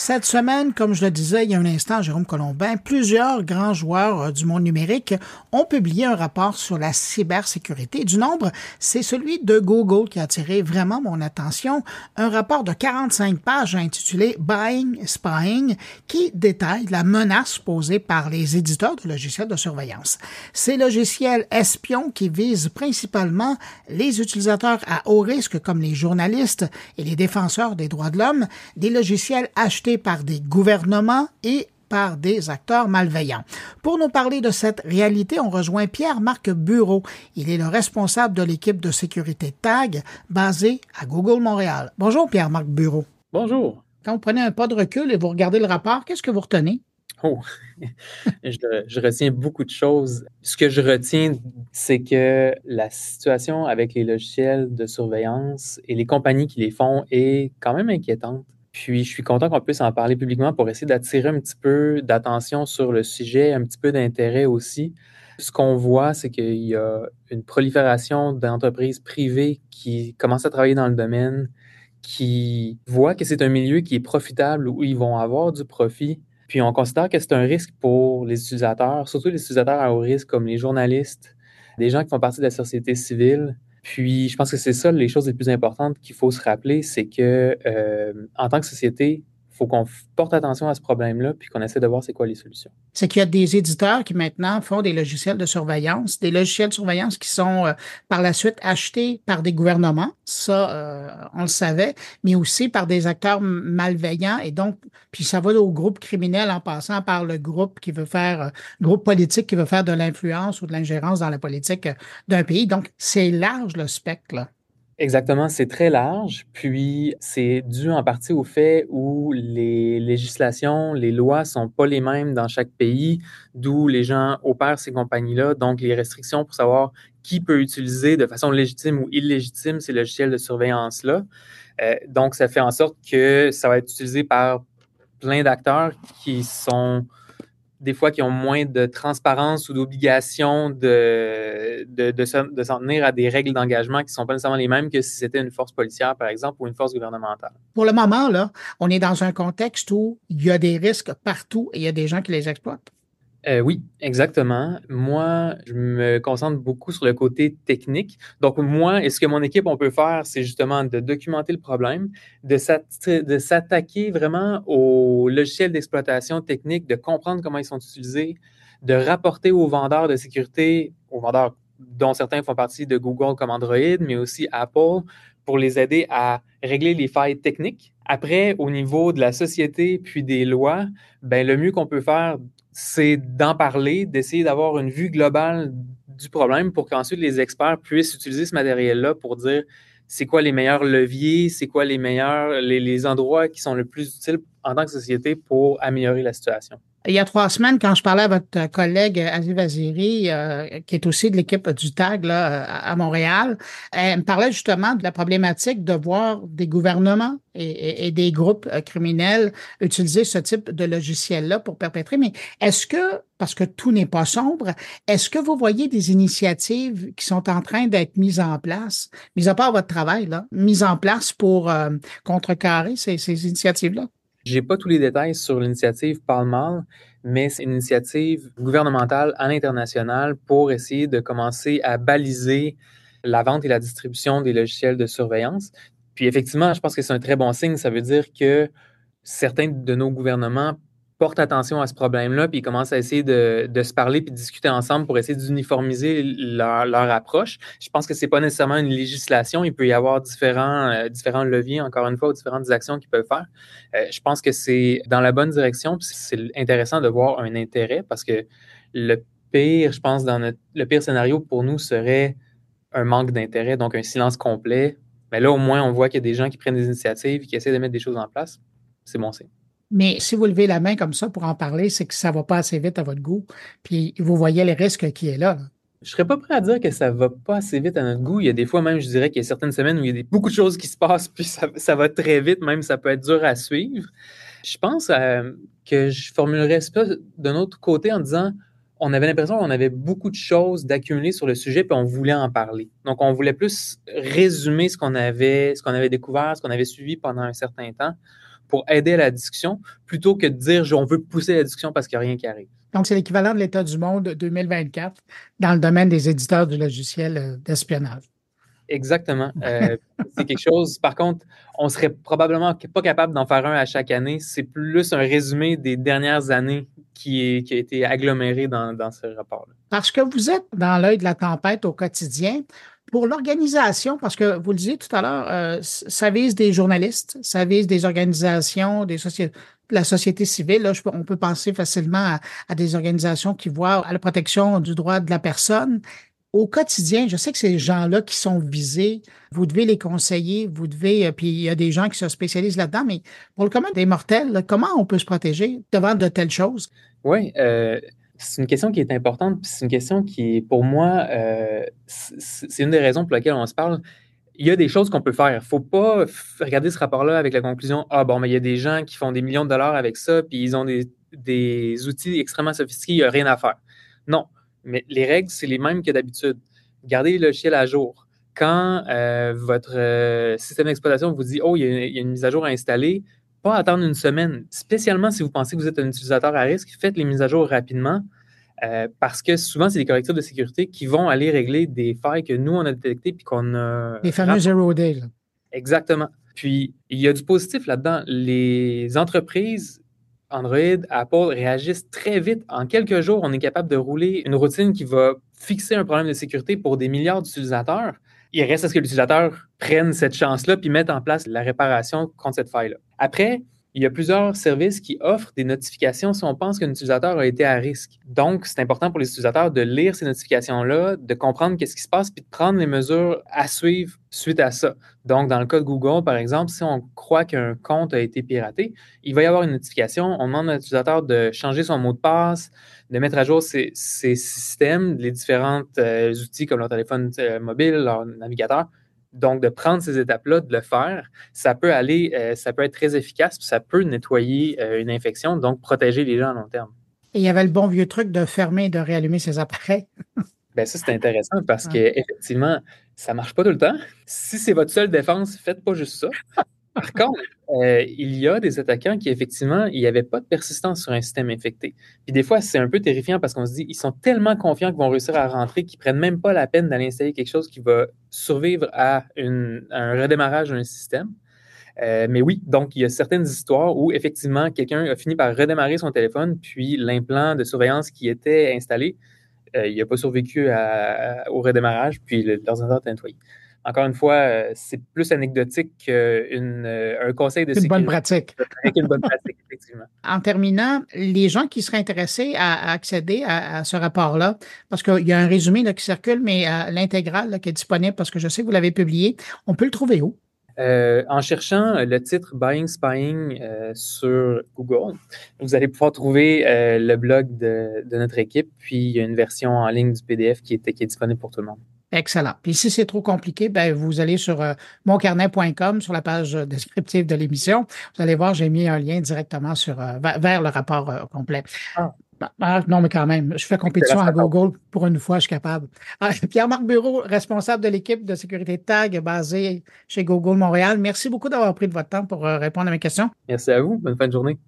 Cette semaine, comme je le disais il y a un instant, Jérôme Colombin, plusieurs grands joueurs euh, du monde numérique ont publié un rapport sur la cybersécurité. Du nombre, c'est celui de Google qui a attiré vraiment mon attention. Un rapport de 45 pages intitulé Buying Spying qui détaille la menace posée par les éditeurs de logiciels de surveillance. Ces logiciels espions qui visent principalement les utilisateurs à haut risque comme les journalistes et les défenseurs des droits de l'homme, des logiciels achetés par des gouvernements et par des acteurs malveillants. Pour nous parler de cette réalité, on rejoint Pierre-Marc Bureau. Il est le responsable de l'équipe de sécurité TAG basée à Google Montréal. Bonjour Pierre-Marc Bureau. Bonjour. Quand vous prenez un pas de recul et vous regardez le rapport, qu'est-ce que vous retenez? Oh, je, je, retiens beaucoup de choses. Ce que je retiens, c'est que la situation avec les logiciels de surveillance et les compagnies qui les font est quand même inquiétante. Puis je suis content qu'on puisse en parler publiquement pour essayer d'attirer un petit peu d'attention sur le sujet, un petit peu d'intérêt aussi. Ce qu'on voit, c'est qu'il y a une prolifération d'entreprises privées qui commencent à travailler dans le domaine, qui voient que c'est un milieu qui est profitable, où ils vont avoir du profit. Puis on considère que c'est un risque pour les utilisateurs, surtout les utilisateurs à haut risque comme les journalistes, des gens qui font partie de la société civile, puis, je pense que c'est ça les choses les plus importantes qu'il faut se rappeler, c'est que euh, en tant que société, faut qu'on porte attention à ce problème-là, puis qu'on essaie de voir c'est quoi les solutions. C'est qu'il y a des éditeurs qui maintenant font des logiciels de surveillance, des logiciels de surveillance qui sont euh, par la suite achetés par des gouvernements, ça euh, on le savait, mais aussi par des acteurs malveillants et donc puis ça va au groupe criminel en passant par le groupe qui veut faire euh, groupe politique qui veut faire de l'influence ou de l'ingérence dans la politique d'un pays. Donc c'est large le spectre. Exactement, c'est très large, puis c'est dû en partie au fait où les législations, les lois sont pas les mêmes dans chaque pays, d'où les gens opèrent ces compagnies-là. Donc, les restrictions pour savoir qui peut utiliser de façon légitime ou illégitime ces logiciels de surveillance-là. Euh, donc, ça fait en sorte que ça va être utilisé par plein d'acteurs qui sont des fois qui ont moins de transparence ou d'obligation de, de, de, s'en tenir à des règles d'engagement qui ne sont pas nécessairement les mêmes que si c'était une force policière, par exemple, ou une force gouvernementale. Pour le moment, là, on est dans un contexte où il y a des risques partout et il y a des gens qui les exploitent. Euh, oui, exactement. Moi, je me concentre beaucoup sur le côté technique. Donc, moi, et ce que mon équipe, on peut faire, c'est justement de documenter le problème, de s'attaquer vraiment aux logiciels d'exploitation technique, de comprendre comment ils sont utilisés, de rapporter aux vendeurs de sécurité, aux vendeurs dont certains font partie de Google comme Android, mais aussi Apple, pour les aider à régler les failles techniques. Après, au niveau de la société puis des lois, ben, le mieux qu'on peut faire c'est d'en parler, d'essayer d'avoir une vue globale du problème pour qu'ensuite les experts puissent utiliser ce matériel-là pour dire c'est quoi les meilleurs leviers, c'est quoi les meilleurs, les, endroits qui sont le plus utiles en tant que société pour améliorer la situation. Il y a trois semaines, quand je parlais à votre collègue Aziz Vaziri, euh, qui est aussi de l'équipe du TAG là, à Montréal, elle me parlait justement de la problématique de voir des gouvernements et, des groupes euh, criminels utiliser ce type de logiciel-là pour perpétrer. Mais est-ce que, parce que tout n'est pas sombre, est-ce que vous voyez des initiatives qui sont en train d'être mises en place, mis à part votre travail, là, mises en place pour euh, contrecarrer ces initiatives-là? J'ai pas tous les détails sur l'initiative Palmal, mais c'est une initiative gouvernementale à l'international pour essayer de commencer à baliser la vente et la distribution des logiciels de surveillance. Puis effectivement, je pense que c'est un très bon signe. Ça veut dire que certains de nos gouvernements portent attention à ce problème-là, puis ils commencent à essayer de, se parler puis de discuter ensemble pour essayer d'uniformiser leur, approche. Je pense que ce n'est pas nécessairement une législation. Il peut y avoir différents, euh, différents leviers, encore une fois, ou différentes actions qu'ils peuvent faire. Euh, je pense que c'est dans la bonne direction. C'est intéressant de voir un intérêt parce que le pire, je pense, dans le pire scénario pour nous serait un manque d'intérêt, donc un silence complet. Mais là, au moins, on voit qu'il y a des gens qui prennent des initiatives, qui essaient de mettre des choses en place. C'est bon signe. Mais si vous levez la main comme ça pour en parler, c'est que ça ne va pas assez vite à votre goût. Puis vous voyez les risques qui est là. Je ne serais pas prêt à dire que ça ne va pas assez vite à notre goût. Il y a des fois même, je dirais qu'il y a certaines semaines où il y a beaucoup de choses qui se passent, puis ça, va très vite, même ça peut être dur à suivre. Je pense euh, que je formulerais ça d'un autre côté en disant on avait l'impression qu'on avait beaucoup de choses d'accumuler sur le sujet, puis on voulait en parler. Donc, on voulait plus résumer ce qu'on avait, ce qu'on avait découvert, ce qu'on avait suivi pendant un certain temps, pour aider à la discussion plutôt que de dire on veut pousser la discussion parce qu'il n'y a rien qui arrive. Donc, c'est l'équivalent de l'état du monde 2024 dans le domaine des éditeurs du logiciel euh, d'espionnage. Exactement. Euh, c'est quelque chose, par contre, on serait probablement pas capable d'en faire un à chaque année. C'est plus un résumé des dernières années qui, a été aggloméré dans, ce rapport-là. Parce que vous êtes dans l'œil de la tempête au quotidien. Pour l'organisation, parce que vous le disiez tout à l'heure, euh, ça vise des journalistes, ça vise des organisations, des sociétés, la société civile. Là, on peut penser facilement à, des organisations qui voient à la protection du droit de la personne au quotidien, je sais que ces gens-là qui sont visés, vous devez les conseiller, vous devez, euh, puis il y a des gens qui se spécialisent là-dedans, mais pour le commun des mortels, comment on peut se protéger devant de telles choses? Oui, euh, c'est une question qui est importante, puis c'est une question qui, pour moi, euh, c'est une des raisons pour lesquelles on se parle. Il y a des choses qu'on peut faire. Il ne faut pas regarder ce rapport-là avec la conclusion Ah, bon, mais il y a des gens qui font des millions de dollars avec ça, puis ils ont des, des outils extrêmement sophistiqués, il n'y a rien à faire. Non, mais les règles, c'est les mêmes que d'habitude. Gardez le logiciel à jour. Quand euh, votre euh, système d'exploitation vous dit Oh, il y, a, une mise à jour à installer, pas attendre une semaine, spécialement si vous pensez que vous êtes un utilisateur à risque, faites les mises à jour rapidement. Euh, parce que souvent, c'est des correctifs de sécurité qui vont aller régler des failles que nous, on a détectées puis qu'on a. Les fameux zero day. Exactement. Puis, il y a du positif là-dedans. Les entreprises Android, Apple réagissent très vite. En quelques jours, on est capable de rouler une routine qui va fixer un problème de sécurité pour des milliards d'utilisateurs. Il reste à ce que l'utilisateur prenne cette chance-là puis mette en place la réparation contre cette faille-là. Après, il y a plusieurs services qui offrent des notifications si on pense qu'un utilisateur a été à risque. Donc, c'est important pour les utilisateurs de lire ces notifications-là, de comprendre qu'est-ce qui se passe, puis de prendre les mesures à suivre suite à ça. Donc, dans le cas de Google, par exemple, si on croit qu'un compte a été piraté, il va y avoir une notification. On demande à l'utilisateur de changer son mot de passe, de mettre à jour ses, systèmes, les différents euh, outils comme leur téléphone euh, mobile, leur navigateur, donc, de prendre ces étapes-là, de le faire, ça peut aller, euh, ça peut être très efficace, puis ça peut nettoyer euh, une infection, donc protéger les gens à long terme. Et il y avait le bon vieux truc de fermer et de réallumer ses appareils. Bien, ça, c'est intéressant parce qu'effectivement, ça ne marche pas tout le temps. Si c'est votre seule défense, faites pas juste ça. Par contre, euh, il y a des attaquants qui, effectivement, il n'y avait pas de persistance sur un système infecté. Puis des fois, c'est un peu terrifiant parce qu'on se dit, ils sont tellement confiants qu'ils vont réussir à rentrer qu'ils ne prennent même pas la peine d'aller installer quelque chose qui va survivre à un redémarrage d'un système. Euh, mais oui, donc il y a certaines histoires où effectivement quelqu'un a fini par redémarrer son téléphone, puis l'implant de surveillance qui était installé, euh, il n'a pas survécu au redémarrage, puis l'ordinateur est nettoyé encore une fois, euh, c'est plus anecdotique qu'un euh, conseil de sécurité. Une bonne pratique. une bonne pratique, effectivement. En terminant, les gens qui seraient intéressés à, accéder à, ce rapport-là, parce qu'il y a un résumé qui circule, mais euh, l'intégrale qui est disponible, parce que je sais que vous l'avez publié, on peut le trouver où? en cherchant le titre Buying Spying sur Google, vous allez pouvoir trouver le blog de, notre équipe, puis il y a une version en ligne du PDF qui est disponible pour tout le monde. Excellent. Puis si c'est trop compliqué, ben, vous allez sur euh, moncarnet.com, sur la page euh, descriptive de l'émission. Vous allez voir, j'ai mis un lien directement sur, euh, vers le rapport complet. Ah. Ben, ben, non, mais quand même, je fais compétition à Google. Pour une fois, je suis capable. Ah, Pierre-Marc Bureau, responsable de l'équipe de sécurité TAG basée chez Google Montréal. Merci beaucoup d'avoir pris de votre temps pour répondre à mes questions. Merci à vous. Bonne fin de journée.